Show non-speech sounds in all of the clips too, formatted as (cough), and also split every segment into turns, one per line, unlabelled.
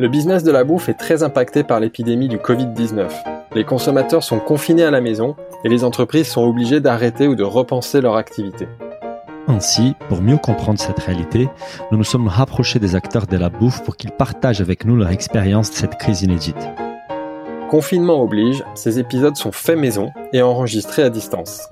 Le business de la bouffe est très impacté par l'épidémie du Covid-19. Les consommateurs sont confinés à la maison et les entreprises sont obligées d'arrêter ou de repenser leur activité.
Ainsi, pour mieux comprendre cette réalité, nous nous sommes rapprochés des acteurs de la bouffe pour qu'ils partagent avec nous leur expérience de cette crise inédite.
Confinement oblige, ces épisodes sont faits maison et enregistrés à distance.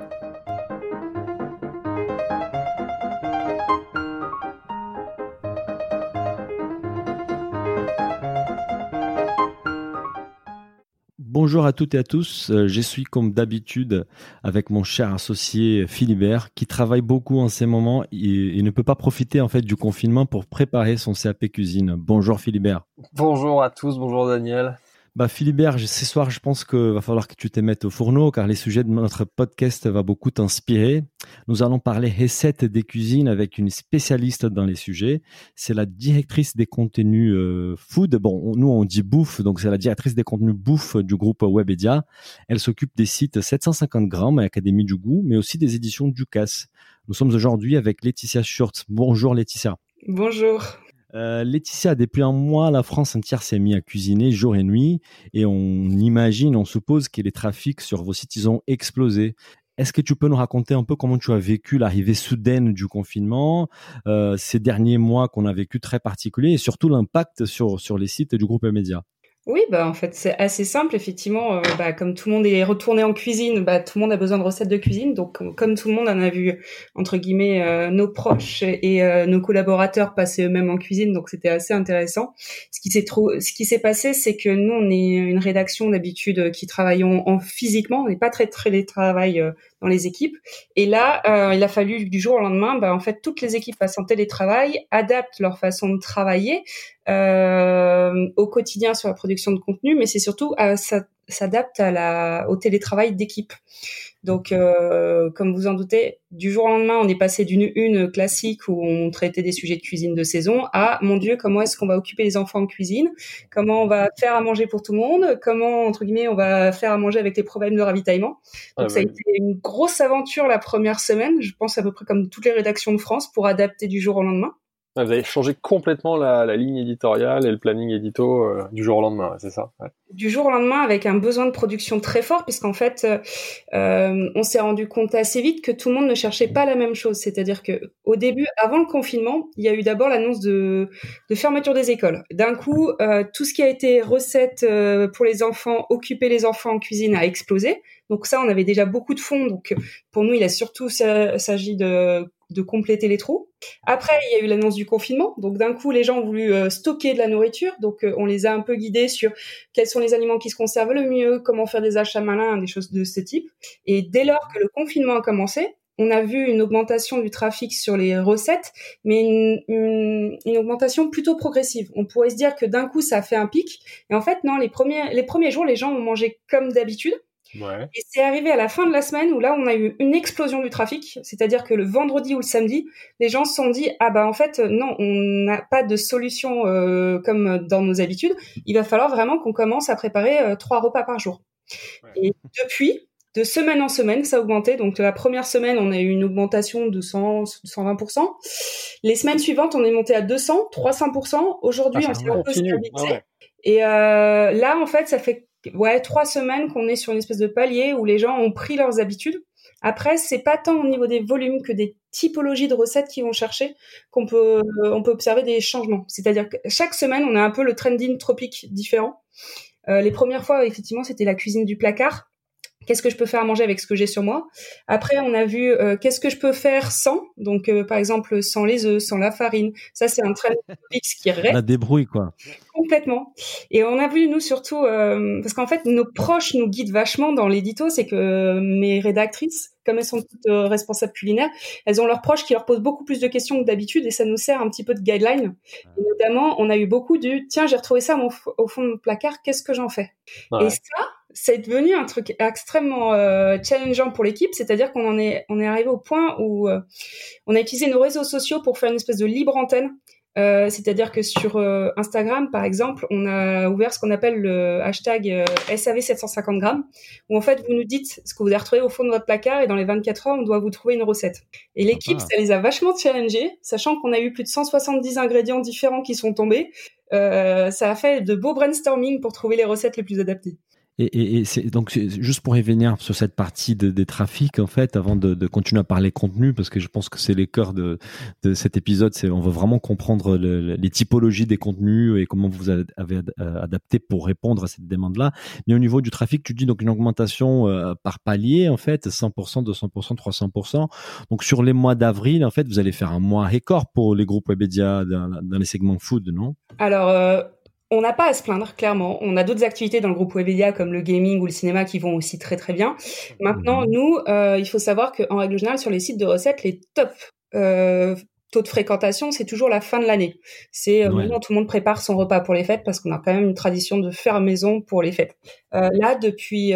Bonjour à toutes et à tous. Euh, je suis comme d'habitude avec mon cher associé Philibert qui travaille beaucoup en ces moments et, ne peut pas profiter en fait du confinement pour préparer son CAP cuisine. Bonjour Philibert.
Bonjour à tous, bonjour Daniel.
Bah Philibert, ce soir, je pense qu'il va falloir que tu te mettes au fourneau car les sujets de notre podcast vont beaucoup t'inspirer. Nous allons parler recettes des cuisines avec une spécialiste dans les sujets. C'est la directrice des contenus euh, food. Bon, nous on dit bouffe, donc c'est la directrice des contenus bouffe du groupe Webedia. Elle s'occupe des sites 750 grammes et Académie du goût, mais aussi des éditions Ducasse. Nous sommes aujourd'hui avec Laetitia Schurtz. Bonjour Laetitia.
Bonjour.
Euh, Laetitia, depuis un mois, la France entière s'est mise à cuisiner jour et nuit et on imagine, on suppose que les trafics sur vos sites ont explosé. Est-ce que tu peux nous raconter un peu comment tu as vécu l'arrivée soudaine du confinement, euh, ces derniers mois qu'on a vécu très particuliers et surtout l'impact sur, sur les sites du groupe Média?
Oui, bah en fait c'est assez simple effectivement. Euh, bah, comme tout le monde est retourné en cuisine, bah, tout le monde a besoin de recettes de cuisine. Donc comme tout le monde, on a vu entre guillemets euh, nos proches et euh, nos collaborateurs passer eux-mêmes en cuisine. Donc c'était assez intéressant. Ce qui s'est trop, ce qui s'est passé, c'est que nous on est une rédaction d'habitude qui travaillons en physiquement. On n'est pas très très télétravail dans les équipes. Et là, euh, il a fallu du jour au lendemain, bah, en fait, toutes les équipes passent en télétravail, adaptent leur façon de travailler euh, au quotidien sur la production de contenu, mais c'est surtout s'adapte à la, au télétravail d'équipe. Donc, euh, comme vous en doutez, du jour au lendemain, on est passé d'une une classique où on traitait des sujets de cuisine de saison à mon Dieu, comment est-ce qu'on va occuper les enfants en cuisine? Comment on va faire à manger pour tout le monde? Comment entre guillemets on va faire à manger avec les problèmes de ravitaillement? Donc, ah ça a été une grosse aventure la première semaine. Je pense à peu près comme toutes les rédactions de France pour adapter du jour au lendemain.
Vous avez changé complètement la, ligne éditoriale et le planning édito euh, du jour au lendemain, c'est ça
Du jour au lendemain, avec un besoin de production très fort, puisqu'en fait, euh, euh, on s'est rendu compte assez vite que tout le monde ne cherchait pas la même chose. C'est-à-dire que au début, avant le confinement, il y a eu d'abord l'annonce de, de, fermeture des écoles. D'un coup, tout ce qui a été recette pour les enfants, occuper les enfants en cuisine, a explosé. Donc ça, on avait déjà beaucoup de fonds. Donc pour nous, il a surtout s'agit de de compléter les trous. Après, il y a eu l'annonce du confinement. Donc d'un coup, les gens ont voulu euh, stocker de la nourriture. Donc euh, on les a un peu guidés sur quels sont les aliments qui se conservent le mieux, comment faire des achats malins, des choses de ce type. Et dès lors que le confinement a commencé, on a vu une augmentation du trafic sur les recettes, mais une, augmentation plutôt progressive. On pourrait se dire que d'un coup, ça a fait un pic. Et en fait, non, les premiers, les premiers jours, les gens ont mangé comme d'habitude. Et c'est arrivé à la fin de la semaine où là, on a eu une explosion du trafic. C'est-à-dire que le vendredi ou le samedi, les gens se sont dit, ah bah en fait, non, on n'a pas de solution euh, comme dans nos habitudes. Il va falloir vraiment qu'on commence à préparer euh, trois repas par jour. Et depuis, de semaine en semaine, ça a augmenté. Donc la première semaine, on a eu une augmentation de 100, 120%. Les semaines suivantes, on est monté à 200, 300%. Aujourd'hui, ah, on s'est un peu stabilisé. Et euh, là, en fait, ça fait ouais, trois semaines qu'on est sur une espèce de palier où les gens ont pris leurs habitudes. Après, c'est pas tant au niveau des volumes que des typologies de recettes qu'ils vont chercher qu'on peut, on peut observer des changements. C'est-à-dire que chaque semaine, on a un peu le trending tropique différent. Euh, les premières fois, effectivement, c'était la cuisine du placard. Qu'est-ce que je peux faire à manger avec ce que j'ai sur moi Après, on a vu euh, qu'est-ce que je peux faire sans. Donc, euh, par exemple, sans les œufs, sans la farine. Ça, c'est un trend qui reste.
La débrouille, quoi.
Complètement. Et on a vu, nous, surtout, euh, parce qu'en fait, nos proches nous guident vachement dans l'édito. C'est que mes rédactrices, comme elles sont toutes responsables culinaires, elles ont leurs proches qui leur posent beaucoup plus de questions que d'habitude et ça nous sert un petit peu de guideline. Et notamment, on a eu beaucoup du tiens, j'ai retrouvé ça au fond de mon placard, qu'est-ce que j'en fais? Et ça, c'est devenu un truc extrêmement euh, challengeant pour l'équipe, c'est-à-dire qu'on en est, on est arrivé au point où euh, on a utilisé nos réseaux sociaux pour faire une espèce de libre antenne Euh, c'est-à-dire que sur euh, Instagram, par exemple, on a ouvert ce qu'on appelle le hashtag euh, SAV 750 grammes, où en fait vous nous dites ce que vous avez retrouvé au fond de votre placard et dans les 24 heures, on doit vous trouver une recette. Et l'équipe, ah. ça les a vachement challengés, sachant qu'on a eu plus de 170 ingrédients différents qui sont tombés. ça a fait de beaux brainstorming pour trouver les recettes les plus adaptées.
Et, et, c'est donc juste pour revenir sur cette partie de, des trafics en fait, avant de, de, continuer à parler contenu, parce que je pense que c'est les cœurs de, de cet épisode. C'est on veut vraiment comprendre le, les typologies des contenus et comment vous avez euh, adapté pour répondre à cette demande-là. Mais au niveau du trafic, tu dis donc une augmentation euh, par palier en fait, 100%, 200%, 300%. Donc sur les mois d'avril, en fait, vous allez faire un mois record pour les groupes Webedia dans, dans les segments food, non?
Alors euh, on n'a pas à se plaindre, clairement. On a d'autres activités dans le groupe Webedia comme le gaming ou le cinéma qui vont aussi très très bien. Maintenant, mhm. nous, euh, il faut savoir qu'en règle générale, sur les sites de recettes, les top euh, taux de fréquentation, c'est toujours la fin de l'année. C'est euh, maintenant tout le monde prépare son repas pour les fêtes parce qu'on a quand même une tradition de faire maison pour les fêtes. là, depuis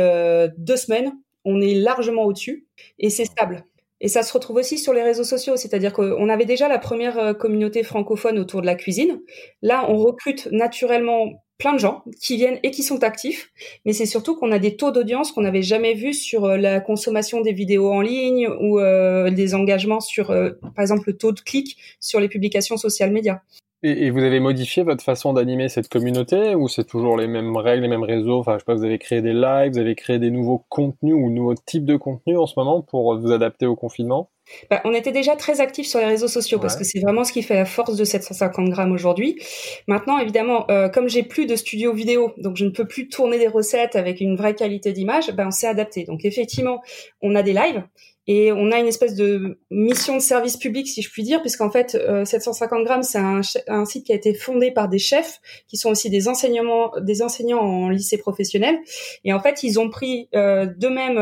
deux semaines, on est largement au-dessus et c'est stable. Et ça se retrouve aussi sur les réseaux sociaux, c'est-à-dire qu'on avait déjà la première euh, communauté francophone autour de la cuisine. Là, on recrute naturellement plein de gens qui viennent et qui sont actifs, mais c'est surtout qu'on a des taux d'audience qu'on n'avait jamais vus sur euh, la consommation des vidéos en ligne ou euh, des engagements sur, par exemple, le taux de clics sur les publications social médias.
Et, vous avez modifié votre façon d'animer cette communauté ou c'est toujours les mêmes règles, les mêmes réseaux? Enfin, je sais pas, vous avez créé des lives, vous avez créé des nouveaux contenus ou nouveaux types de contenus en ce moment pour vous adapter au confinement?
Bah, on était déjà très actifs sur les réseaux sociaux parce que c'est vraiment ce qui fait la force de 750 grammes aujourd'hui. Maintenant, évidemment, euh, comme j'ai plus de studio vidéo, donc je ne peux plus tourner des recettes avec une vraie qualité d'image, ben on s'est adapté. Donc effectivement, on a des lives et on a une espèce de mission de service public, si je puis dire, puisqu'en fait, 750 euh, grammes, c'est un, site qui a été fondé par des chefs, qui sont aussi des enseignements, des enseignants en lycée professionnel. Et en fait, ils ont pris euh, d'eux-mêmes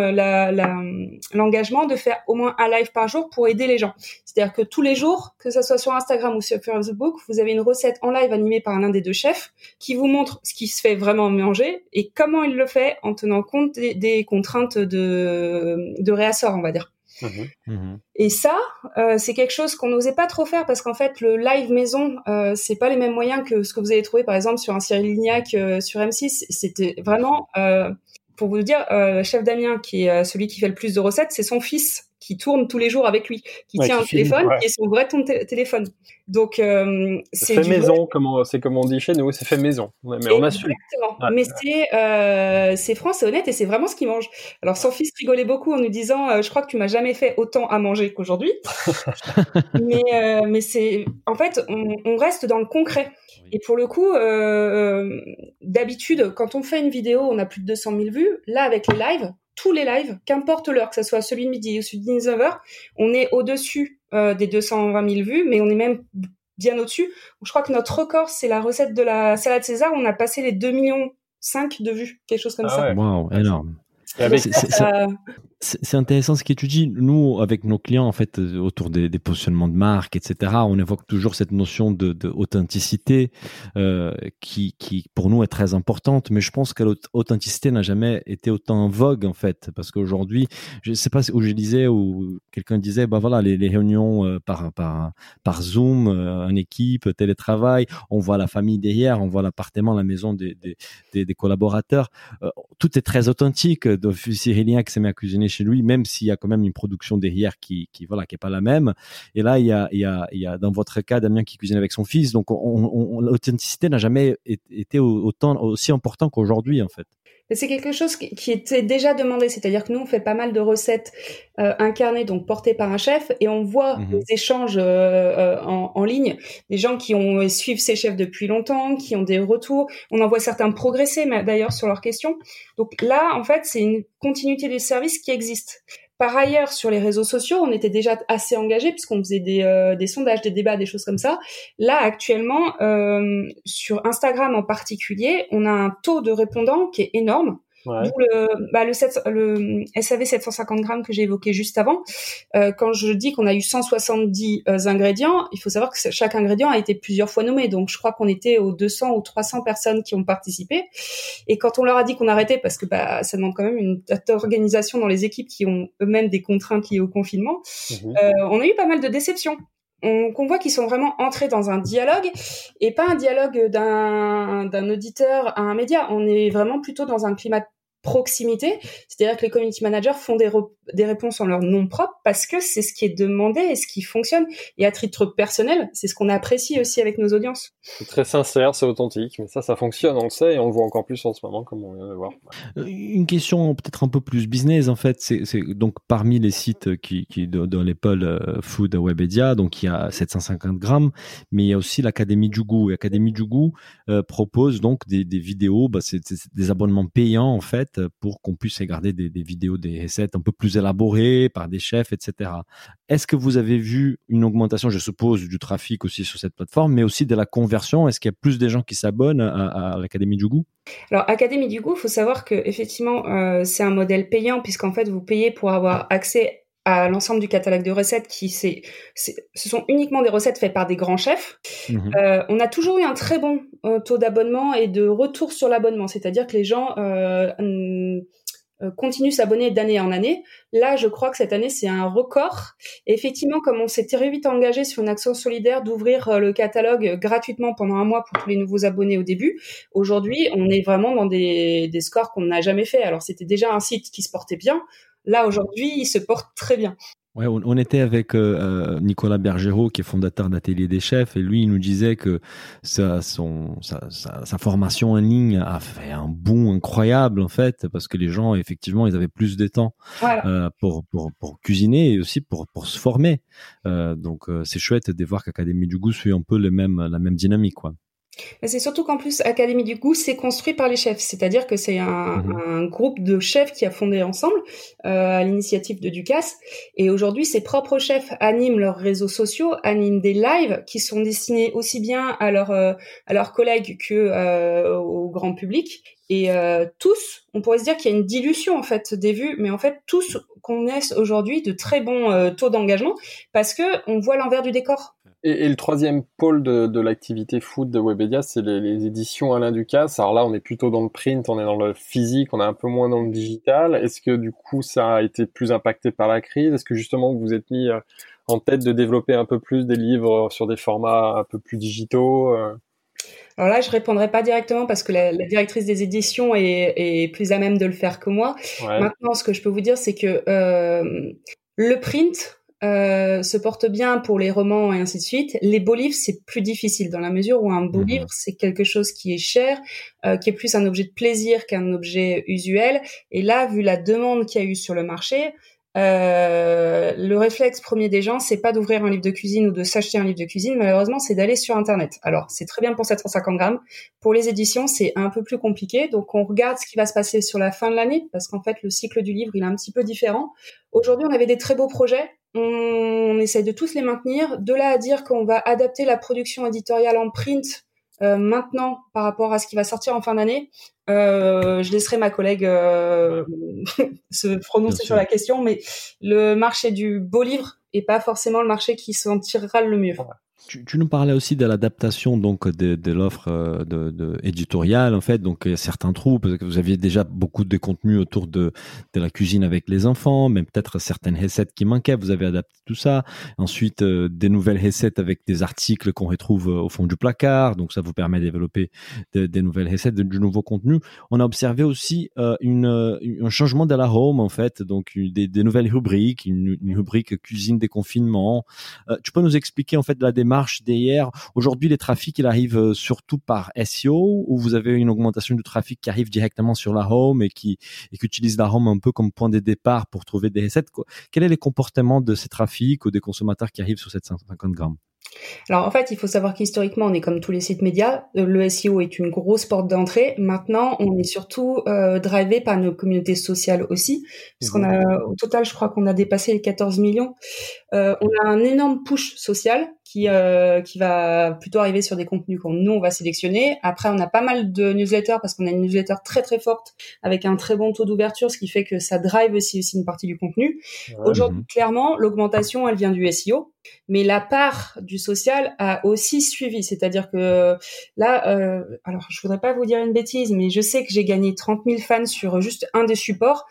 l'engagement la, de faire au moins un live par jour pour aider les gens. C'est-à-dire que tous les jours, que ce soit sur Instagram ou sur Facebook, vous avez une recette en live animée par l'un des deux chefs qui vous montre ce qui se fait vraiment manger et comment il le fait en tenant compte des, des contraintes de, de réassort, on va dire. Mhm. Mhm. Et ça, euh, c'est quelque chose qu'on n'osait pas trop faire parce qu'en fait, le live maison, euh, c'est pas les mêmes moyens que ce que vous avez trouvé par exemple sur un Cyril Lignac euh, sur M6. C'était vraiment, euh, pour vous dire, chef Damien, qui est celui qui fait le plus de recettes, c'est son fils qui tourne tous les jours avec lui, qui tient un téléphone, qui est son vrai téléphone. Donc
euh, c'est fait maison, comme c'est comme on dit chez nous, c'est fait maison. Mais on assume.
Exactement. mais c'est euh, c'est franc, c'est honnête et c'est vraiment ce qu'il mange. Alors son fils rigolait beaucoup en nous disant, euh, je crois que tu m'as jamais fait autant à manger qu'aujourd'hui. (laughs) mais euh, mais c'est en fait on, on, reste dans le concret. Et pour le coup, euh, d'habitude, quand on fait une vidéo, on a plus de 200 000 vues. Là, avec les lives, tous les lives, qu'importe l'heure, que ce soit celui de midi ou celui de 19h, on est au-dessus euh, des 220 000 vues, mais on est même bien au-dessus. Je crois que notre record, c'est la recette de la salade César, on a passé les 2 millions 5 de vues, quelque chose comme ah ça.
Wow, énorme. C'est intéressant ce que tu dis. Nous, avec nos clients, en fait, euh, autour des, des positionnements de marque, etc., on évoque toujours cette notion de, de authenticité euh, qui, qui, pour nous, est très importante. Mais je pense que l'authenticité n'a jamais été autant en vogue, en fait, parce qu'aujourd'hui, je ne sais pas où je disais ou quelqu'un disait, bah voilà, les, les réunions euh, par, par, par Zoom, euh, en équipe, télétravail, on voit la famille derrière, on voit l'appartement, la maison des, des, des, des collaborateurs. tout est très authentique. Cyrilien qui s'est mis à cuisiner chez lui, même s'il y a quand même une production derrière qui, qui voilà, qui est pas la même. Et là, il y a, il y a, il y a dans votre cas Damien qui cuisine avec son fils. Donc, l'authenticité n'a jamais été autant aussi important qu'aujourd'hui, en fait
c'est quelque chose qui, était déjà demandé, c'est-à-dire que nous on fait pas mal de recettes euh, incarnées, donc portées par un chef, et on voit mmh des échanges euh, euh, en, en, ligne, des gens qui ont suivent ces chefs depuis longtemps, qui ont des retours. On en voit certains progresser, d'ailleurs sur leurs questions. Donc là, en fait, c'est une continuité des services qui existe. Par ailleurs, sur les réseaux sociaux, on était déjà assez engagés puisqu'on faisait des, euh, sondages, des débats, des choses comme ça. Là, actuellement, euh, sur Instagram en particulier, on a un taux de répondants qui est énorme. Le, bah, le, le SAV 750 grammes que j'ai évoqué juste avant, euh, quand je dis qu'on a eu 170 euh, ingrédients, il faut savoir que chaque ingrédient a été plusieurs fois nommé. Donc, je crois qu'on était aux 200 ou 300 personnes qui ont participé. Et quand on leur a dit qu'on arrêtait, parce que bah, ça demande quand même une organisation dans les équipes qui ont eux-mêmes des contraintes liées au confinement, mhm. euh, on a eu pas mal de déceptions qu'on voit qu'ils sont vraiment entrés dans un dialogue et pas un dialogue d'un d'un auditeur à un média. On est vraiment plutôt dans un climat proximité, c'est-à-dire que les community managers font des, des réponses en leur nom propre parce que c'est ce qui est demandé et ce qui fonctionne. Et à titre personnel, c'est ce qu'on apprécie aussi avec nos audiences.
C'est très sincère, c'est authentique, mais ça, ça fonctionne, on le sait, et on le voit encore plus en ce moment, comme on vient de voir.
Euh, une question peut-être un peu plus business, en fait, c'est donc parmi les sites qui, qui dans l'Apple euh, Food Webedia, donc il y a 750 grammes, mais il y a aussi l'Académie du goût. Et l'Académie du goût euh, propose donc des, des vidéos, bah, c'est des abonnements payants, en fait, pour qu'on puisse regarder des, vidéos, des recettes un peu plus élaborées par des chefs, etc. Est-ce que vous avez vu une augmentation, je suppose, du trafic aussi sur cette plateforme, mais aussi de la conversion? Est-ce qu'il y a plus de gens qui s'abonnent à, l'Académie du goût?
Alors, Académie du goût, il faut savoir que effectivement, euh, c'est un modèle payant puisqu'en fait, vous payez pour avoir accès à l'ensemble du catalogue de recettes qui c'est, ce sont uniquement des recettes faites par des grands chefs. Mhm. Euh, on a toujours eu un très bon euh, taux d'abonnement et de retour sur l'abonnement, c'est-à-dire que les gens euh, euh, continuent s'abonner d'année en année. Là, je crois que cette année c'est un record. effectivement, comme on s'est très vite engagé sur une action solidaire d'ouvrir le catalogue gratuitement pendant un mois pour tous les nouveaux abonnés au début, aujourd'hui on est vraiment dans des, des scores qu'on n'a jamais fait. Alors c'était déjà un site qui se portait bien. Là, aujourd'hui, il se porte très bien.
Ouais, on, était avec euh, euh, Nicolas Bergerot, qui est fondateur d'Atelier des chefs, et lui, il nous disait que sa, son, sa, sa, formation en ligne a fait un boom incroyable, en fait, parce que les gens, effectivement, ils avaient plus de temps euh, pour, pour, pour, cuisiner et aussi pour, pour se former. Euh, donc, euh, c'est chouette de voir qu'Académie du goût suit un peu le même, la même dynamique, quoi.
C'est surtout qu'en plus, Académie du goût, c'est construit par les chefs. C'est-à-dire que c'est un, mhm. un, groupe de chefs qui a fondé ensemble euh, à l'initiative de Ducasse. Et aujourd'hui, ces propres chefs animent leurs réseaux sociaux, animent des lives qui sont destinés aussi bien à, leur, euh, à leurs collègues que euh, au grand public. Et euh, tous, on pourrait se dire qu'il y a une dilution en fait des vues, mais en fait tous connaissent aujourd'hui de très bons euh, taux d'engagement parce que on voit l'envers du décor.
Et, le troisième pôle de, l'activité food de Webedia, c'est les, éditions Alain Ducasse. Alors là, on est plutôt dans le print, on est dans le physique, on est un peu moins dans le digital. Est-ce que du coup, ça a été plus impacté par la crise? Est-ce que justement, vous vous êtes mis euh, en tête de développer un peu plus des livres sur des formats un peu plus digitaux euh?
alors là, je répondrai pas directement parce que la, directrice des éditions est, plus à même de le faire que moi. Maintenant, ce que je peux vous dire, c'est que euh, le print, euh, se porte bien pour les romans et ainsi de suite. Les beaux livres, c'est plus difficile dans la mesure où un beau mhm. livre, c'est quelque chose qui est cher, euh, qui est plus un objet de plaisir qu'un objet usuel. Et là, vu la demande qu'il y a eu sur le marché, euh, le réflexe premier des gens, c'est pas d'ouvrir un livre de cuisine ou de s'acheter un livre de cuisine. Malheureusement, c'est d'aller sur Internet. Alors, c'est très bien pour 750 grammes. Pour les éditions, c'est un peu plus compliqué. Donc, on regarde ce qui va se passer sur la fin de l'année, parce qu'en fait, le cycle du livre, il est un petit peu différent. Aujourd'hui, on avait des très beaux projets on, essaye de tous les maintenir. De là à dire qu'on va adapter la production éditoriale en print euh, maintenant par rapport à ce qui va sortir en fin d'année, euh, je laisserai ma collègue euh, (laughs) se prononcer sur la question, mais le marché du beau livre est pas forcément le marché qui s'en tirera le mieux.
Tu, tu, nous parlais aussi de l'adaptation donc de, de l'offre euh, de, de, éditoriale en fait. Donc il y a certains trous parce que vous aviez déjà beaucoup de contenu autour de, de la cuisine avec les enfants mais peut-être certaines recettes qui manquaient. Vous avez adapté tout ça. Ensuite euh, des nouvelles recettes avec des articles qu'on retrouve euh, au fond du placard. Donc ça vous permet de développer des nouvelles recettes du nouveau contenu on a observé aussi une, un changement de la home en fait. Donc des, des nouvelles rubriques une, une rubrique cuisine déconfinement tu peux nous expliquer en fait la démarche marche d'hier. Aujourd'hui, les trafics, il arrive euh, surtout par SEO ou vous avez une augmentation du trafic qui arrive directement sur la home et qui, et qui utilise la home un peu comme point de départ pour trouver des recettes. Quel est les comportements de ces trafics ou des consommateurs qui arrivent sur 750 grammes?
Alors en fait, il faut savoir qu'historiquement, on est comme tous les sites médias. Le SEO est une grosse porte d'entrée. Maintenant, on est surtout euh, drivé par nos communautés sociales aussi, puisqu'on a au total, je crois qu'on a dépassé les 14 millions. Euh, on a un énorme push social qui euh, qui va plutôt arriver sur des contenus qu'on nous on va sélectionner. Après, on a pas mal de newsletters parce qu'on a une newsletter très très forte avec un très bon taux d'ouverture, ce qui fait que ça drive aussi aussi une partie du contenu. Aujourd'hui, mhm. clairement, l'augmentation, elle vient du SEO, mais la part du social a aussi suivi. C'est-à-dire que là, euh, alors je voudrais pas vous dire une bêtise, mais je sais que j'ai gagné 30 000 fans sur juste un des supports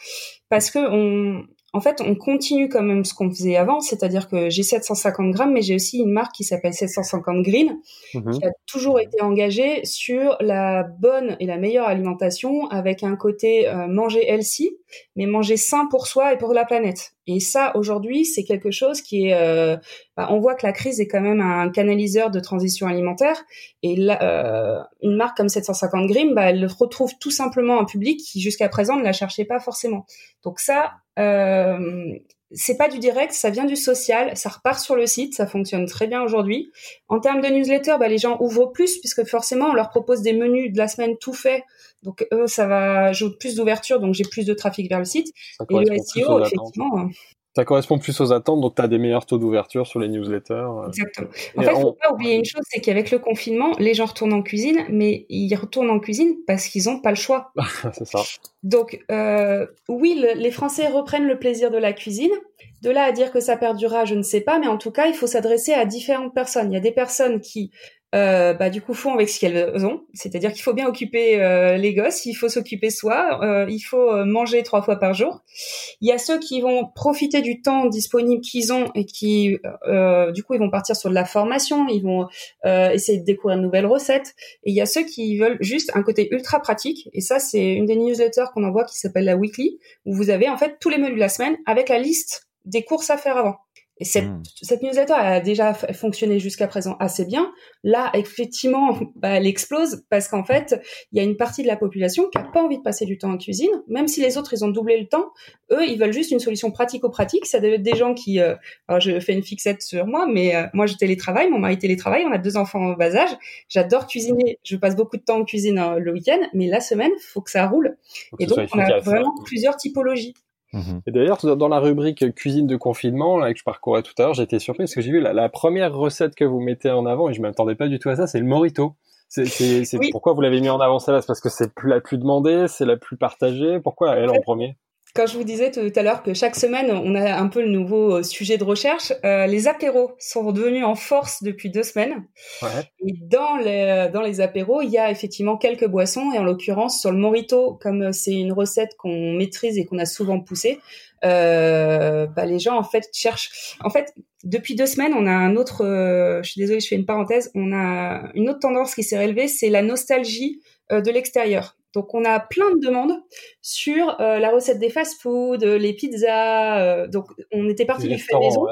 parce que on en fait, on continue quand même ce qu'on faisait avant, c'est-à-dire que j'ai 750 grammes, mais j'ai aussi une marque qui s'appelle 750 Green, mhm. qui a toujours été engagée sur la bonne et la meilleure alimentation, avec un côté euh, manger healthy, mais manger sain pour soi et pour la planète. Et ça, aujourd'hui, c'est quelque chose qui est. Euh, bah, on voit que la crise est quand même un canaliseur de transition alimentaire. Et là, euh, une marque comme 750 Grim, bah, elle retrouve tout simplement un public qui jusqu'à présent ne la cherchait pas forcément. Donc ça, euh, c'est pas du direct, ça vient du social, ça repart sur le site, ça fonctionne très bien aujourd'hui. En termes de newsletter, bah, les gens ouvrent plus puisque forcément on leur propose des menus de la semaine tout faits. Donc eux, ça va jouer plus d'ouverture, donc j'ai plus de trafic vers le site. Et le SEO, effectivement.
Ça correspond plus aux attentes, donc tu as des meilleurs taux d'ouverture sur les newsletters.
Euh. Exactement. En fait, il faut pas oublier une chose, c'est qu'avec le confinement, les gens retournent en cuisine, mais ils retournent en cuisine parce qu'ils n'ont pas le choix. (laughs)
c'est ça.
Donc, euh, oui, les Français reprennent le plaisir de la cuisine. De là à dire que ça perdurera, je ne sais pas, mais en tout cas, il faut s'adresser à différentes personnes. Il y a des personnes qui euh, bah, du coup font avec ce qu'elles ont. C'est-à-dire qu'il faut bien occuper euh, les gosses, il faut s'occuper soi, euh, il faut euh, manger trois fois par jour. Il y a ceux qui vont profiter du temps disponible qu'ils ont et qui, du coup, ils vont partir sur de la formation, ils vont essayer de découvrir de nouvelles recettes. Et il y a ceux qui veulent juste un côté ultra pratique. Et ça, c'est une des newsletters qu'on envoie qui s'appelle la Weekly, où vous avez en fait tous les menus de la semaine avec la liste des courses à faire avant. Et cette, hmm. cette newsletter a déjà fonctionné jusqu'à présent assez bien. Là, effectivement, (laughs) bah, elle explose parce qu'en fait, il y a une partie de la population qui a pas envie de passer du temps en cuisine, même si les autres ils ont doublé le temps. Eux, ils veulent juste une solution pratico-pratique. Ça doit être des gens qui, euh, alors je fais une fixette sur moi, mais euh, moi je télétravaille, mon mari télétravaille, on a deux enfants en bas âge. J'adore cuisiner, je passe beaucoup de temps en cuisine euh, le week-end, mais la semaine, faut que ça roule. Et donc, on a vraiment plusieurs typologies.
Mhm. Et d'ailleurs, dans la rubrique cuisine de confinement, là, que je parcourais tout à l'heure, j'étais surpris parce que j'ai vu la, première recette que vous mettez en avant, et je m'attendais pas du tout à ça, c'est le morito. C'est pourquoi vous l'avez mis en avant celle-là C'est parce que c'est la plus demandée, c'est la plus partagée. Pourquoi elle en premier?
Quand je vous disais tout à l'heure que chaque semaine, on a un peu le nouveau euh, sujet de recherche, euh, les apéros sont devenus en force depuis deux semaines. Ouais. Et dans les, dans les apéros, il y a effectivement quelques boissons, et en l'occurrence, sur le morito, comme euh, c'est une recette qu'on maîtrise et qu'on a souvent poussée, euh, bah, les gens en fait cherchent. En fait, depuis deux semaines, on a un autre. Euh, je suis désolée, je fais une parenthèse. On a une autre tendance qui s'est relevée, c'est la nostalgie de l'extérieur. Donc on a plein de demandes sur euh, la recette des fast-food, les pizzas. Euh, donc on était parti du fait maison.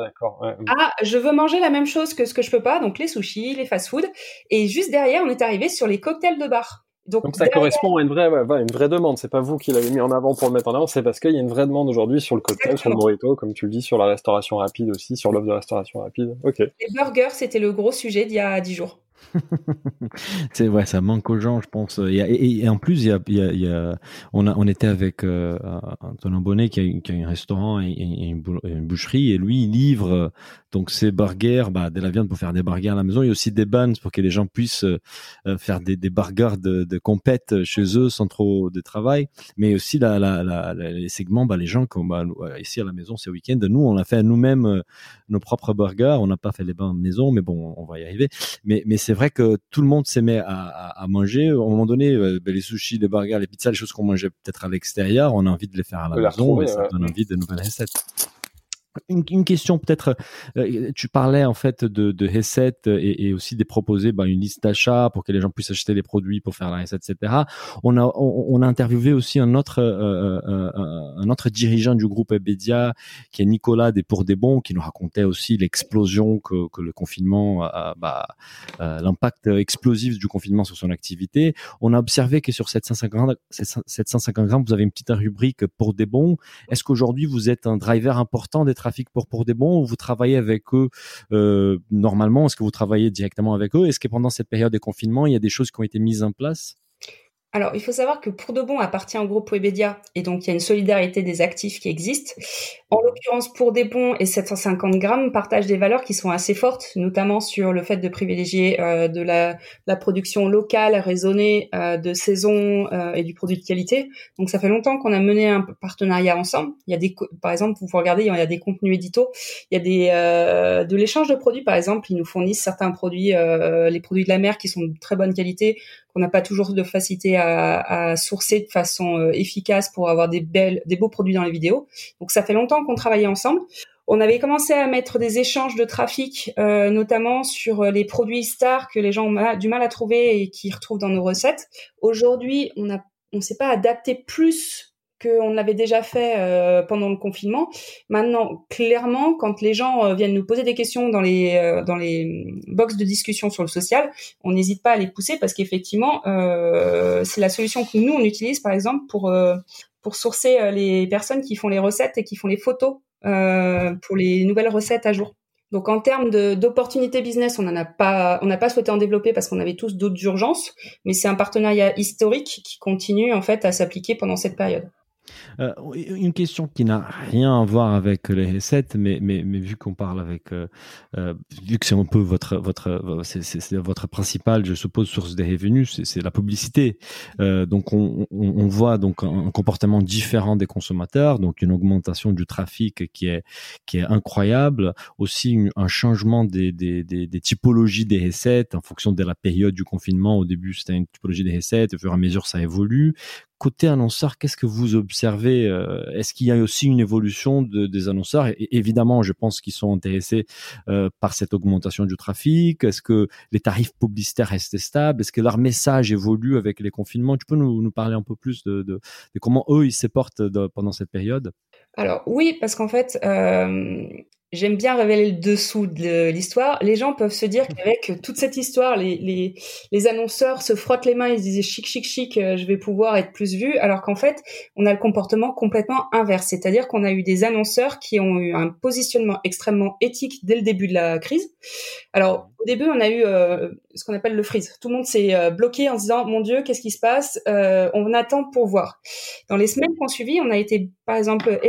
Ah, je veux manger la même chose que ce que je peux pas, donc les sushis, les fast-food. Et juste derrière, on est arrivé sur les cocktails de bar.
Donc, ça correspond à une vraie, une vraie demande. C'est pas vous qui l'avez mis en avant pour le mettre en avant, c'est parce qu'il y a une vraie demande aujourd'hui sur le cocktail, sur le burrito, comme tu le dis, sur la restauration rapide aussi, sur l'offre de restauration rapide. Ok.
Les burgers, c'était le gros sujet d'il y a dix jours. (laughs)
c'est ouais, ça manque aux gens, je pense. Et, en plus, il y a, il y a, on, a, on était avec euh, Antonin Bonnet qui a, qui a, un restaurant et, une, boucherie, et lui, il livre donc ces burgers, bah, de la viande pour faire des burgers à la maison. Il y a aussi des buns pour que les gens puissent euh, faire des, des burgers de, de compète chez eux sans trop de travail. Mais aussi la, la, la, les segments, bah, les gens comme bah, ici à la maison ce week-end, nous, on a fait nous-mêmes euh, nos propres burgers. On n'a pas fait les bains maison, mais bon, on va y arriver. Mais, mais c'est vrai que tout le monde s'aimait à, à, à, manger. À un moment donné, euh, ben, les sushis, les burgers, les pizzas, les choses qu'on mangeait peut-être à l'extérieur, on a envie de les faire à la maison et ça donne envie de nouvelles recettes. Une, une, question peut-être, euh, tu parlais en fait de, de recettes et, et, aussi des proposer bah, une liste d'achat pour que les gens puissent acheter les produits pour faire la recette, etc. On a on, a interviewé aussi un autre euh, euh, un autre dirigeant du groupe Ebedia qui est Nicolas des Pour des Bons qui nous racontait aussi l'explosion que, que le confinement, bah, l'impact explosif du confinement sur son activité. On a observé que sur 750 750 grammes, vous avez une petite rubrique Pour des Bons. Est-ce qu'aujourd'hui vous êtes un driver important des trafic pour pour des bons ou vous travaillez avec eux euh, normalement? Est-ce que vous travaillez directement avec eux? Est-ce que pendant cette période de confinement, il y a des choses qui ont été mises en place?
Alors, il faut savoir que Pour de Bon appartient au groupe Webedia et donc il y a une solidarité des actifs qui existe. En l'occurrence, Pour des et 750 grammes partagent des valeurs qui sont assez fortes, notamment sur le fait de privilégier euh, de la, la, production locale, raisonnée, euh, de saison euh, et du produit de qualité. Donc, ça fait longtemps qu'on a mené un partenariat ensemble. Il y a des, par exemple, vous regardez, il y a des contenus éditos, il y a des euh, de l'échange de produits, par exemple, ils nous fournissent certains produits, les produits de la mer qui sont de très bonne qualité qu'on n'a pas toujours de facilité à, à, sourcer de façon efficace pour avoir des belles, des beaux produits dans les vidéos. Donc ça fait longtemps qu'on travaillait ensemble. On avait commencé à mettre des échanges de trafic, euh, notamment sur les produits stars que les gens ont du mal à trouver et qui retrouvent dans nos recettes. Aujourd'hui, on ne on s'est pas adapté plus qu'on l'avait déjà fait euh, pendant le confinement. Maintenant, clairement, quand les gens euh, viennent nous poser des questions dans les euh, dans les box de discussion sur le social, on n'hésite pas à les pousser parce qu'effectivement, c'est la solution que nous on utilise, par exemple, pour pour sourcer les personnes qui font les recettes et qui font les photos pour les nouvelles recettes à jour. Donc en termes d'opportunités business, on n'en a pas, on n'a pas souhaité en développer parce qu'on avait tous d'autres urgences, mais c'est un partenariat historique qui continue en fait à s'appliquer pendant cette période.
Euh, une question qui n'a rien à voir avec les recettes, mais, mais, mais vu qu'on parle avec, euh, euh, vu que c'est un peu votre, votre, votre principale, je suppose, source des revenus, c'est la publicité. donc on, voit donc un, comportement différent des consommateurs, donc une augmentation du trafic qui est, qui est incroyable, aussi un changement des, des, typologies des recettes en fonction de la période du confinement. Au début, c'était une typologie des recettes, au fur et à mesure, ça évolue côté annonceur, qu'est-ce que vous observez euh, Est-ce qu'il y a aussi une évolution de, des annonceurs? Évidemment, je pense qu'ils sont intéressés euh, par cette augmentation du trafic. Est-ce que les tarifs publicitaires restent stables? Est-ce que leur message évolue avec les confinements? Tu peux nous, parler un peu plus de comment eux ils se portent pendant cette période?
Alors oui, parce qu'en fait, euh, j'aime bien révéler le dessous de l'histoire. Les gens peuvent se dire qu'avec toute cette histoire, les, les, les, annonceurs se frottent les mains, ils se disent chic, chic, chic, euh, je vais pouvoir être plus vu, alors qu'en fait, on a le comportement complètement inverse. C'est-à-dire qu'on a eu des annonceurs qui ont eu un positionnement extrêmement éthique dès le début de la crise. Alors, au début, on a eu euh, ce qu'on appelle le freeze. Tout le monde s'est euh, bloqué en se disant, mon Dieu, qu'est-ce qui se passe? On attend pour voir. Dans les semaines qui ont suivi, on a été, par exemple,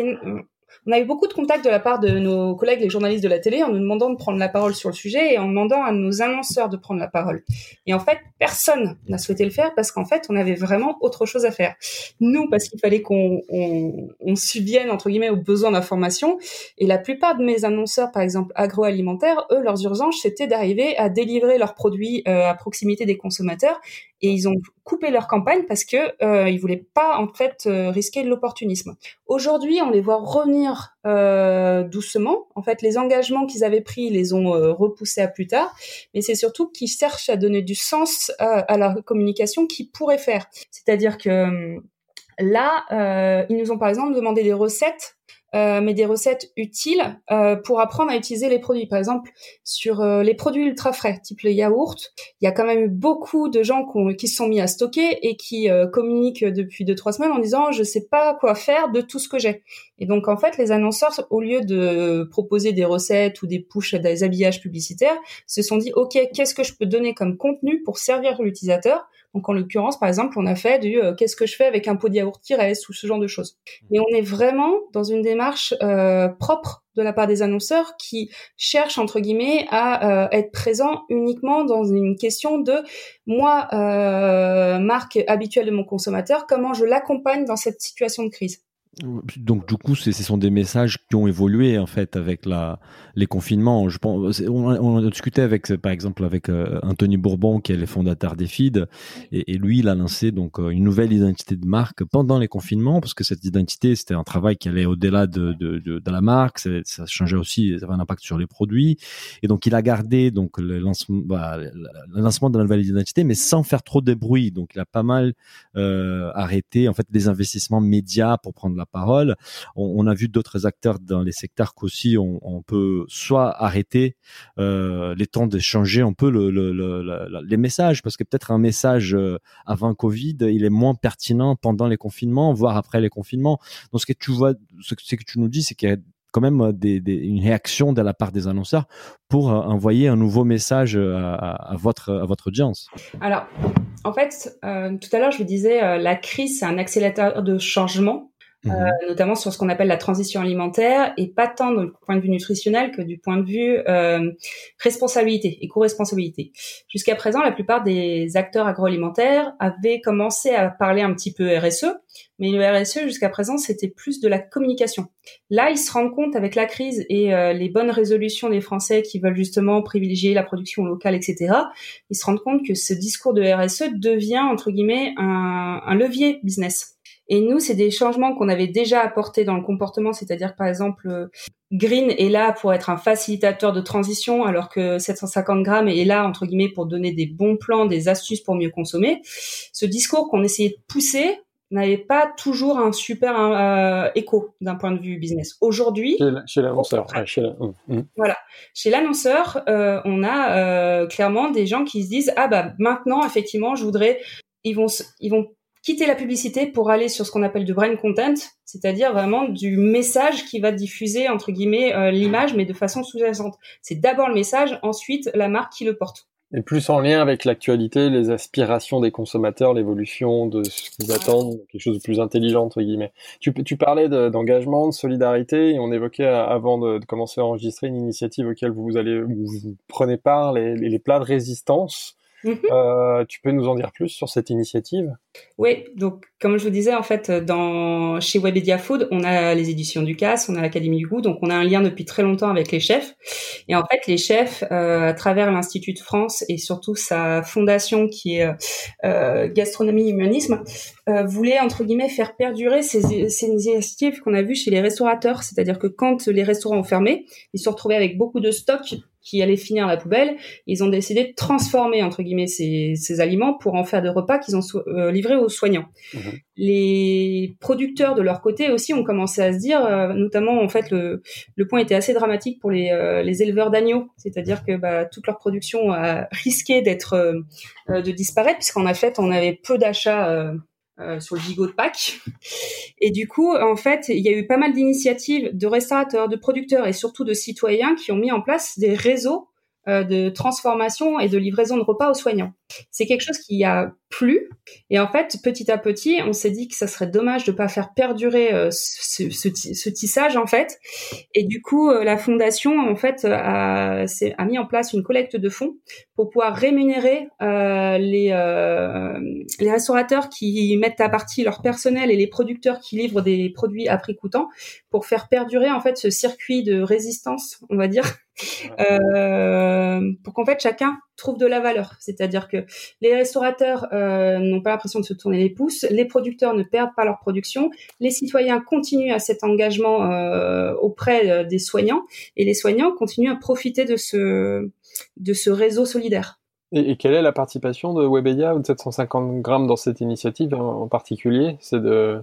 on a eu beaucoup de contacts de la part de nos collègues, les journalistes de la télé, en nous demandant de prendre la parole sur le sujet et en demandant à nos annonceurs de prendre la parole. Et en fait, personne n'a souhaité le faire parce qu'en fait, on avait vraiment autre chose à faire. Nous, parce qu'il fallait qu'on on, on subvienne, entre guillemets, aux besoins d'information. Et la plupart de mes annonceurs, par exemple agroalimentaires, eux, leurs urgences, c'était d'arriver à délivrer leurs produits euh, à proximité des consommateurs et ils ont coupé leur campagne parce que euh, ils voulaient pas en fait euh, risquer l'opportunisme. Aujourd'hui, on les voit revenir euh, doucement. En fait, les engagements qu'ils avaient pris, ils les ont euh, repoussés à plus tard. Mais c'est surtout qu'ils cherchent à donner du sens à la communication qu'ils pourraient faire. C'est-à-dire que là, ils nous ont par exemple demandé des recettes euh, mais des recettes utiles euh, pour apprendre à utiliser les produits. Par exemple, sur euh, les produits ultra frais, type les yaourts, il y a quand même beaucoup de gens qui se sont mis à stocker et qui communiquent depuis deux trois semaines en disant je sais pas quoi faire de tout ce que j'ai. Et donc en fait, les annonceurs, au lieu de proposer des recettes ou des pushs, des habillages publicitaires, se sont dit ok, qu'est-ce que je peux donner comme contenu pour servir l'utilisateur donc en l'occurrence, par exemple, on a fait du euh, qu'est-ce que je fais avec un pot de yaourt ou ce genre de choses. Et on est vraiment dans une démarche euh, propre de la part des annonceurs qui cherchent entre guillemets à euh, être présents uniquement dans une question de moi, marque habituelle de mon consommateur, comment je l'accompagne dans cette situation de crise.
Donc du coup, ce sont des messages qui ont évolué en fait avec la, les confinements. Je pense, on, on a discuté avec, par exemple, avec euh, Anthony Bourbon, qui est le fondateur des Feed, et, lui, il a lancé donc euh, une nouvelle identité de marque pendant les confinements, parce que cette identité, c'était un travail qui allait au-delà de, de, de, de, la marque, ça, ça, changeait aussi, ça avait un impact sur les produits, et donc il a gardé donc le lancement, bah, le lancement de la nouvelle identité, mais sans faire trop de bruit. Donc il a pas mal euh, arrêté en fait des investissements médias pour prendre la parole. On, a vu d'autres acteurs dans les secteurs qu'aussi on, on, peut soit arrêter euh, les temps d'échanger un peu le, les messages, parce que peut-être un message euh, avant Covid, il est moins pertinent pendant les confinements, voire après les confinements. Donc ce que tu vois, ce que tu nous dis, c'est qu'il y a quand même des, une réaction de la part des annonceurs pour euh, envoyer un nouveau message à, votre, à votre audience
Alors, en fait, tout à l'heure, je vous disais, la crise, c'est un accélérateur de changement. Mhm. euh, notamment sur ce qu'on appelle la transition alimentaire, et pas tant du point de vue nutritionnel que du point de vue euh, responsabilité, éco-responsabilité. Jusqu'à présent, la plupart des acteurs agroalimentaires avaient commencé à parler un petit peu RSE, mais le RSE jusqu'à présent c'était plus de la communication. Là, ils se rendent compte avec la crise et euh, les bonnes résolutions des Français qui veulent justement privilégier la production locale, etc. Ils se rendent compte que ce discours de RSE devient entre guillemets un, un levier business. Et nous, c'est des changements qu'on avait déjà apportés dans le comportement, c'est-à-dire par exemple, euh, Green est là pour être un facilitateur de transition, alors que 750 grammes est là entre guillemets pour donner des bons plans, des astuces pour mieux consommer. Ce discours qu'on essayait de pousser, n'avait pas toujours un super euh, écho d'un point de vue business. Aujourd'hui,
chez l'annonceur, chez hum, hum.
voilà, chez l'annonceur, euh, on a euh, clairement des gens qui se disent ah bah maintenant effectivement je voudrais, ils vont ils vont quitter la publicité pour aller sur ce qu'on appelle du brain content, c'est-à-dire vraiment du message qui va diffuser entre guillemets l'image mais de façon sous-jacente. C'est d'abord le message, ensuite la marque qui le porte.
Et plus en lien avec l'actualité, les aspirations des consommateurs, l'évolution de ce qu'ils attendent, quelque chose de plus intelligent entre guillemets. Tu, tu parlais d'engagement, de, solidarité, et on évoquait euh, avant de, commencer à enregistrer une initiative auquel vous allez, vous, prenez part, les, les plats de résistance. Mhm. Euh, tu peux nous en dire plus sur cette initiative?
Oui, donc comme je vous disais, en fait, dans chez Webedia Food, on a les éditions du CAS, on a l'Académie du goût, donc on a un lien depuis très longtemps avec les chefs. Et en fait, les chefs, euh, à travers l'Institut de France et surtout sa fondation qui est euh, Gastronomie Humanisme, euh, voulaient entre guillemets faire perdurer ces, ces initiatives qu'on a vues chez les restaurateurs. C'est-à-dire que quand les restaurants ont fermé, ils se sont retrouvés avec beaucoup de stocks qui allaient finir à la poubelle. Ils ont décidé de transformer entre guillemets ces, ces aliments pour en faire des repas qu'ils ont euh, livrés aux soignants. Mmh. Les producteurs de leur côté aussi ont commencé à se dire, euh, notamment en fait le, le point était assez dramatique pour les, euh, les éleveurs d'agneaux, c'est-à-dire que bah, toute leur production a (laughs) risqué d'être de disparaître puisqu'en fait on avait peu d'achats euh, sur le gigot de Pâques. Et du coup, en fait, il y a eu pas mal d'initiatives de restaurateurs, de producteurs et surtout de citoyens qui ont mis en place des réseaux euh, de transformation et de livraison de repas aux soignants. C'est quelque chose qui a plu. Et en fait petit à petit on s'est dit que ça serait dommage de pas faire perdurer euh, ce, ce, tissage en fait. Et du coup euh, la fondation en fait a, a, mis en place une collecte de fonds pour pouvoir rémunérer les, les restaurateurs qui mettent à partie leur personnel et les producteurs qui livrent des produits à prix coûtant pour faire perdurer en fait ce circuit de résistance on va dire. Euh, pour qu'en fait chacun trouve de la valeur. C'est-à-dire que les restaurateurs euh, n'ont pas l'impression de se tourner les pouces, les producteurs ne perdent pas leur production, les citoyens continuent à cet engagement euh, auprès euh, des soignants et les soignants continuent à profiter de ce réseau solidaire.
Et, quelle est la participation de Webedia ou de 750 grammes dans cette initiative en particulier? C'est de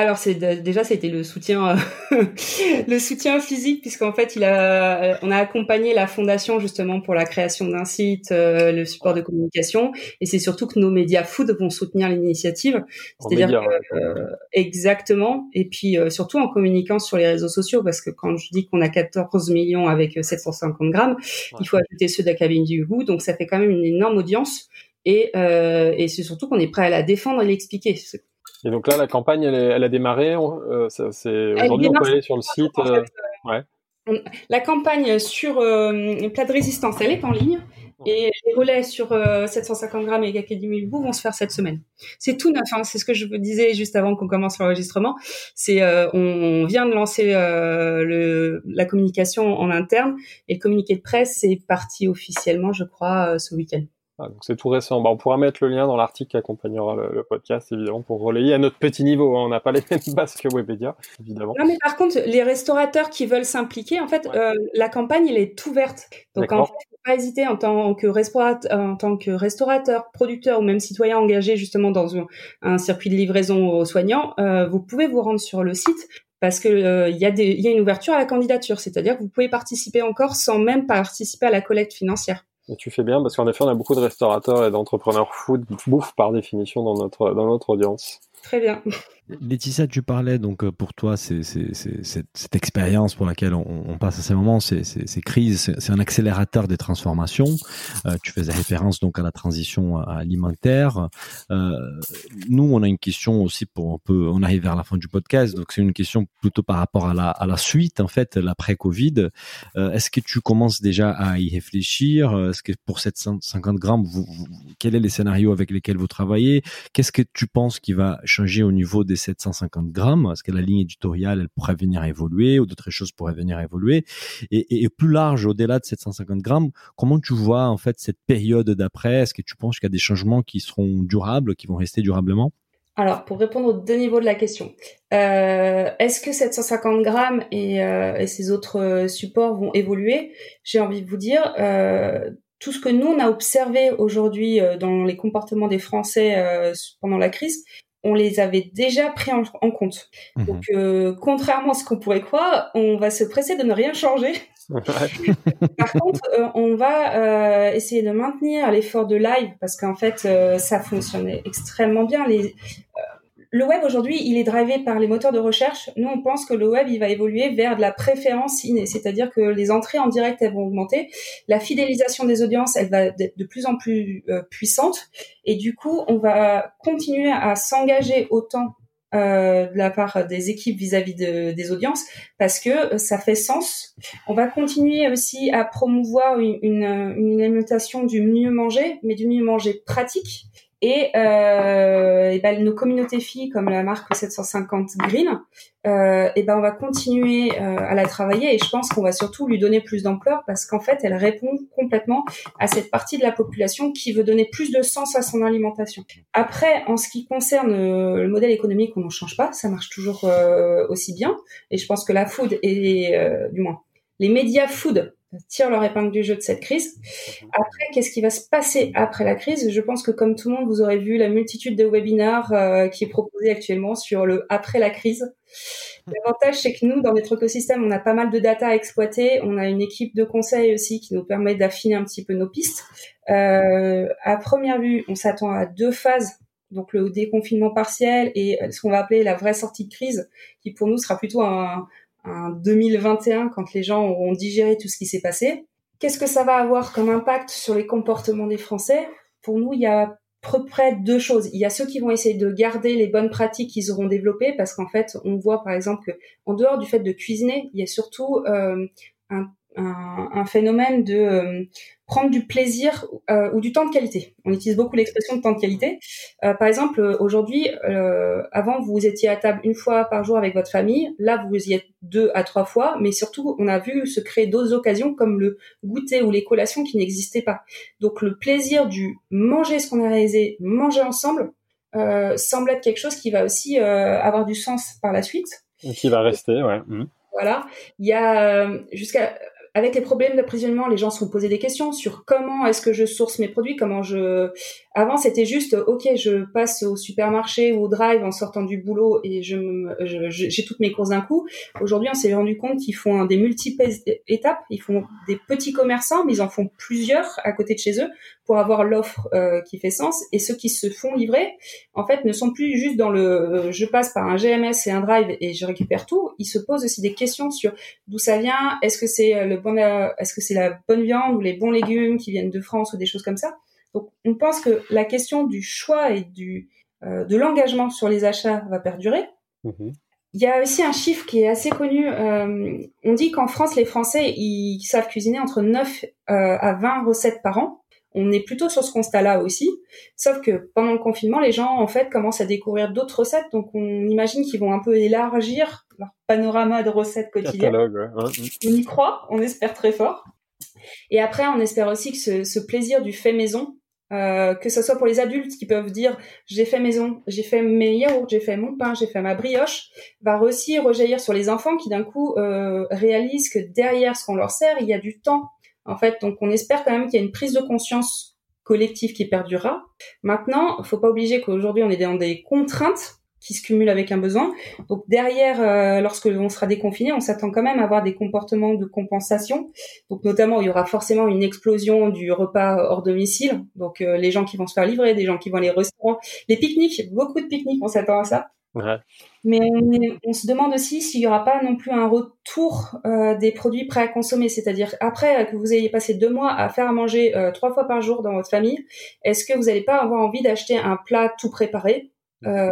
alors c'est déjà c'était le soutien euh, (laughs) le soutien physique puisqu'en fait il a euh, on a accompagné la fondation justement pour la création d'un site euh, le support de communication. Et c'est surtout que nos médias food vont soutenir l'initiative. C'est-à-dire exactement. Et puis surtout en communiquant sur les réseaux sociaux parce que quand je dis qu'on a 14 millions avec 750 grammes il faut ajouter ceux d'Académie du goût. Donc ça fait quand même une énorme audience. Et, et c'est surtout qu'on est prêt à la défendre et l'expliquer
et donc là, la campagne, elle, a démarré. Euh, c'est aujourd'hui, on peut aller sur le site. Euh, ouais.
La campagne sur euh, plat de résistance, elle est en ligne. Et les relais sur 750 grammes et Académie Bou vont se faire cette semaine. C'est tout neuf, hein, c'est ce que je vous disais juste avant qu'on commence l'enregistrement. C'est on, vient de lancer le, la communication en interne et le communiqué de presse est parti officiellement, je crois, ce week-end.
Ah, donc c'est tout récent. Bah, on pourra mettre le lien dans l'article qui accompagnera le, podcast, évidemment, pour relayer à notre petit niveau. Hein. On n'a pas les mêmes bases que Webedia, évidemment.
Non, mais par contre, les restaurateurs qui veulent s'impliquer, en fait, euh, la campagne, elle est ouverte. Donc, en fait, faut pas hésiter en tant que restaurateur, en tant que restaurateur, producteur ou même citoyen engagé justement dans un, circuit de livraison aux soignants, euh, vous pouvez vous rendre sur le site parce que euh, il y, a y a une ouverture à la candidature, c'est-à-dire que vous pouvez participer encore sans même participer à la collecte financière.
Et tu fais bien parce qu'en effet, on a beaucoup de restaurateurs et d'entrepreneurs food, bouffe par définition dans notre, dans notre audience.
Très bien.
Laetitia, tu parlais donc euh, pour toi, cette expérience pour laquelle on, passe à ces moments, ces, crises, c'est un accélérateur des transformations. Euh, tu faisais référence donc à la transition alimentaire. Euh, nous, on a une question aussi pour un peu, on arrive vers la fin du podcast, donc c'est une question plutôt par rapport à la, suite en fait, l'après Covid. Est-ce que tu commences déjà à y réfléchir? Est-ce que pour 750 grammes, vous, vous, quels sont les scénarios avec lesquels vous travaillez? Qu'est-ce que tu penses qui va changer au niveau des 750 grammes Est-ce que la ligne éditoriale, elle pourrait venir évoluer ou d'autres choses pourraient venir évoluer. Et, plus large, au-delà de 750 grammes, comment tu vois en fait cette période d'après? Est-ce que tu penses qu'il y a des changements qui seront durables, qui vont rester durablement?
Alors, pour répondre aux deux niveaux de la question, euh, est-ce que 750 grammes et, euh, et ces autres euh, supports vont évoluer? J'ai envie de vous dire, tout ce que nous, on a observé aujourd'hui dans les comportements des Français pendant la crise, on les avait déjà pris en, compte. Mhm. Donc, euh, contrairement à ce qu'on pourrait croire, on va se presser de ne rien changer. (laughs) Par contre, euh, on va euh, essayer de maintenir l'effort de live parce qu'en fait, ça fonctionnait extrêmement bien. Les, le web aujourd'hui, il est drivé par les moteurs de recherche. Nous, on pense que le web, il va évoluer vers de la préférence innée, c'est-à-dire que les entrées en direct, elles vont augmenter, la fidélisation des audiences, elle va être de plus en plus euh, puissante, et du coup, on va continuer à s'engager autant euh, de la part des équipes vis-à-vis des audiences parce que euh, ça fait sens. On va continuer aussi à promouvoir une, une, une alimentation du mieux manger, mais du mieux manger pratique et, euh, et ben, nos communautés filles, comme la marque 750 Green, euh, et ben on va continuer euh, à la travailler. Et je pense qu'on va surtout lui donner plus d'ampleur parce qu'en fait elle répond complètement à cette partie de la population qui veut donner plus de sens à son alimentation. Après, en ce qui concerne euh, le modèle économique, on n'en change pas, ça marche toujours euh, aussi bien. Et je pense que la food et du moins les médias food tirent leur épingle du jeu de cette crise. Après, qu'est-ce qui va se passer après la crise? Je pense que comme tout le monde, vous aurez vu la multitude de webinars euh, qui est proposée actuellement sur le après la crise. L'avantage, c'est que nous, dans notre écosystème, on a pas mal de data à exploiter. On a une équipe de conseil aussi qui nous permet d'affiner un petit peu nos pistes. Euh, à première vue, on s'attend à deux phases donc le déconfinement partiel et ce qu'on va appeler la vraie sortie de crise, qui pour nous sera plutôt un, en 2021 quand les gens auront digéré tout ce qui s'est passé. Qu'est-ce que ça va avoir comme impact sur les comportements des Français? Pour nous, il y a à peu près deux choses. Il y a ceux qui vont essayer de garder les bonnes pratiques qu'ils auront développées parce qu'en fait, on voit par exemple que en dehors du fait de cuisiner, il y a surtout euh, un un, phénomène de euh, prendre du plaisir euh, ou du temps de qualité. On utilise beaucoup l'expression de temps de qualité. Euh, par exemple, aujourd'hui, avant vous étiez à table une fois par jour avec votre famille, là vous y êtes deux à trois fois, mais surtout on a vu se créer d'autres occasions comme le goûter ou les collations qui n'existaient pas. Donc le plaisir du manger ce qu'on a réalisé, manger ensemble, semble être quelque chose qui va aussi avoir du sens par la suite.
Et qui va rester, ouais. Mmh.
Voilà. Il y a jusqu'à avec les problèmes d'approvisionnement, les gens se sont posés des questions sur comment est-ce que je source mes produits, comment je. Avant, c'était juste, ok, je passe au supermarché ou au drive en sortant du boulot et je, j'ai toutes mes courses d'un coup. Aujourd'hui, on s'est rendu compte qu'ils font des multiples étapes. Ils font des petits commerçants, mais ils en font plusieurs à côté de chez eux pour avoir l'offre euh, qui fait sens. Et ceux qui se font livrer, en fait, ne sont plus juste dans le, euh, je passe par un GMS et un drive et je récupère tout. Ils se posent aussi des questions sur d'où ça vient, est-ce que c'est le euh, est-ce que c'est la bonne viande ou les bons légumes qui viennent de France ou des choses comme ça. Donc, on pense que la question du choix et du euh, de l'engagement sur les achats va perdurer. Mhm. Il y a aussi un chiffre qui est assez connu. Euh, on dit qu'en France, les Français, ils savent cuisiner entre 9 à 20 recettes par an. On est plutôt sur ce constat-là aussi. Sauf que pendant le confinement, les gens, en fait, commencent à découvrir d'autres recettes. Donc, on imagine qu'ils vont un peu élargir leur panorama de recettes quotidiennes. On y croit, on espère très fort. Et après, on espère aussi que ce, plaisir du fait maison, euh, que ce soit pour les adultes qui peuvent dire j'ai fait maison, j'ai fait mes yaourts, j'ai fait mon pain, j'ai fait ma brioche, va aussi rejaillir sur les enfants qui d'un coup euh, réalisent que derrière ce qu'on leur sert, il y a du temps. En fait, donc on espère quand même qu'il y a une prise de conscience collective qui perdurera. Maintenant, il faut pas oublier qu'aujourd'hui on est dans des contraintes qui se cumule avec un besoin. Donc derrière, euh, lorsque on sera déconfiné, on s'attend quand même à avoir des comportements de compensation. Donc notamment, il y aura forcément une explosion du repas hors domicile. Donc euh, les gens qui vont se faire livrer, des gens qui vont aller au restaurant, les pique-niques, beaucoup de pique-niques, on s'attend à ça. Ouais. Mais on, se demande aussi s'il y aura pas non plus un retour euh, des produits prêts à consommer, c'est-à-dire après que vous ayez passé deux mois à faire à manger euh, trois fois par jour dans votre famille, est-ce que vous n'allez pas avoir envie d'acheter un plat tout préparé? Euh,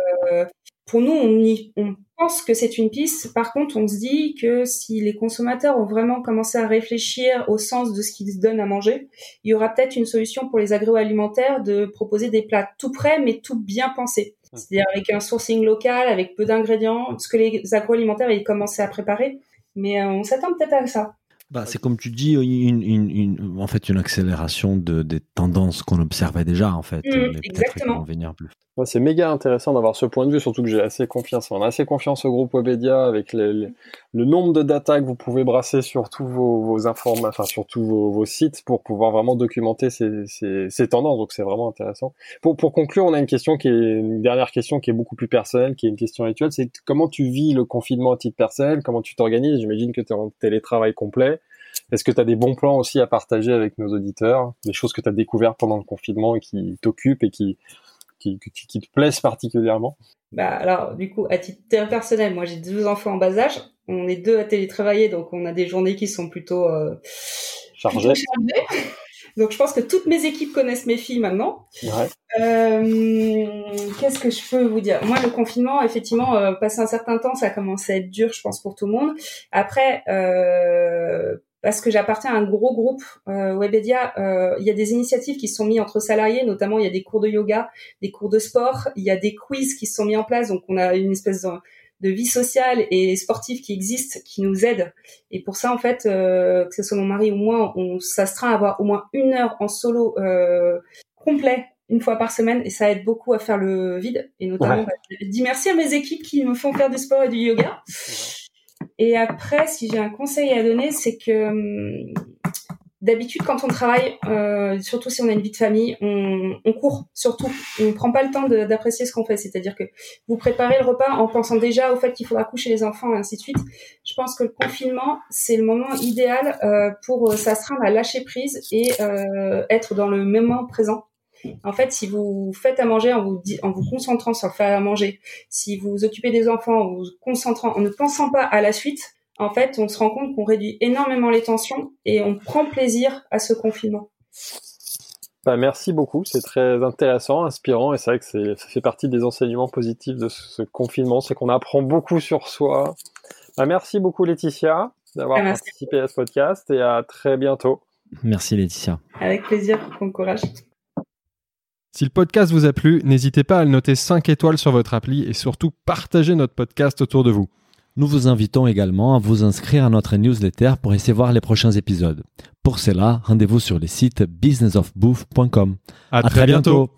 pour nous, on, y, on pense que c'est une piste. Par contre, on se dit que si les consommateurs ont vraiment commencé à réfléchir au sens de ce qu'ils se donnent à manger, il y aura peut-être une solution pour les agroalimentaires de proposer des plats tout prêts, mais tout bien pensés. Mmh. C'est-à-dire avec un sourcing local, avec peu d'ingrédients, ce que les agroalimentaires avaient commencé à préparer. Mais euh, on s'attend peut-être à ça.
Bah, c'est comme tu dis, une, une, une, en fait, une accélération de, des tendances qu'on observait déjà, en fait.
Mmh, exactement.
Venir plus. c'est méga intéressant d'avoir ce point de vue, surtout que j'ai assez confiance. On a assez confiance au groupe Webedia avec les, le nombre de data que vous pouvez brasser sur tous vos, vos enfin sur tous vos, sites pour pouvoir vraiment documenter ces, ces, ces tendances. Donc c'est vraiment intéressant. Pour, conclure, on a une question qui est une dernière question qui est beaucoup plus personnelle, qui est une question rituelle. C'est comment tu vis le confinement à titre personnel Comment tu t'organises? J'imagine que tu es en télétravail complet. Est-ce que tu as des bons plans aussi à partager avec nos auditeurs, des choses que tu as découvertes pendant le confinement et qui t'occupent et qui, qui, qui, te plaisent particulièrement?
Bah alors du coup à titre personnel, moi j'ai deux enfants en bas âge, on est deux à télétravailler donc on a des journées qui sont plutôt euh,
chargées.
Donc je pense que toutes mes équipes connaissent mes filles maintenant. Ouais. Euh, Qu'est-ce que je peux vous dire? Moi, le confinement, effectivement, euh, passé un certain temps, ça a commencé à être dur, je pense, pour tout le monde. Après, euh, parce que j'appartiens à un gros groupe euh, Webedia, euh, il y a des initiatives qui sont mises entre salariés, notamment il y a des cours de yoga, des cours de sport, il y a des quiz qui sont mis en place, donc on a une espèce de, de vie sociale et sportive qui existe, qui nous aide. Et pour ça, en fait, euh, que ce soit mon mari ou moi, on s'astreint à avoir au moins une heure en solo euh, complet une fois par semaine. Et ça aide beaucoup à faire le vide. Et notamment bah, je dis merci à mes équipes qui me font faire du sport et du yoga. Et après, si j'ai un conseil à donner, c'est que hum, d'habitude, quand on travaille, euh, surtout si on a une vie de famille, on, on court surtout. On ne prend pas le temps d'apprécier ce qu'on fait. C'est-à-dire que vous préparez le repas en pensant déjà au fait qu'il faudra coucher les enfants et ainsi de suite. Je pense que le confinement, c'est le moment idéal euh, pour s'astreindre à lâcher prise et euh, être dans le moment présent. En fait, si vous faites à manger en vous, en vous concentrant sur le faire à manger, si vous vous occupez des enfants en vous concentrant, en ne pensant pas à la suite, en fait, on se rend compte qu'on réduit énormément les tensions et on prend plaisir à ce confinement.
Bah, merci beaucoup, c'est très intéressant, inspirant, et c'est vrai que ça fait partie des enseignements positifs de ce confinement, c'est qu'on apprend beaucoup sur soi. Bah, merci beaucoup Laetitia d'avoir bah, participé à ce podcast et à très bientôt.
Merci Laetitia.
Avec plaisir, bon courage.
Si le podcast vous a plu, n'hésitez pas à le noter 5 étoiles sur votre appli et surtout partagez notre podcast autour de vous.
Nous vous invitons également à vous inscrire à notre newsletter pour essayer voir les prochains épisodes. Pour cela, rendez-vous sur le site businessofbooth.com.
À, très, bientôt.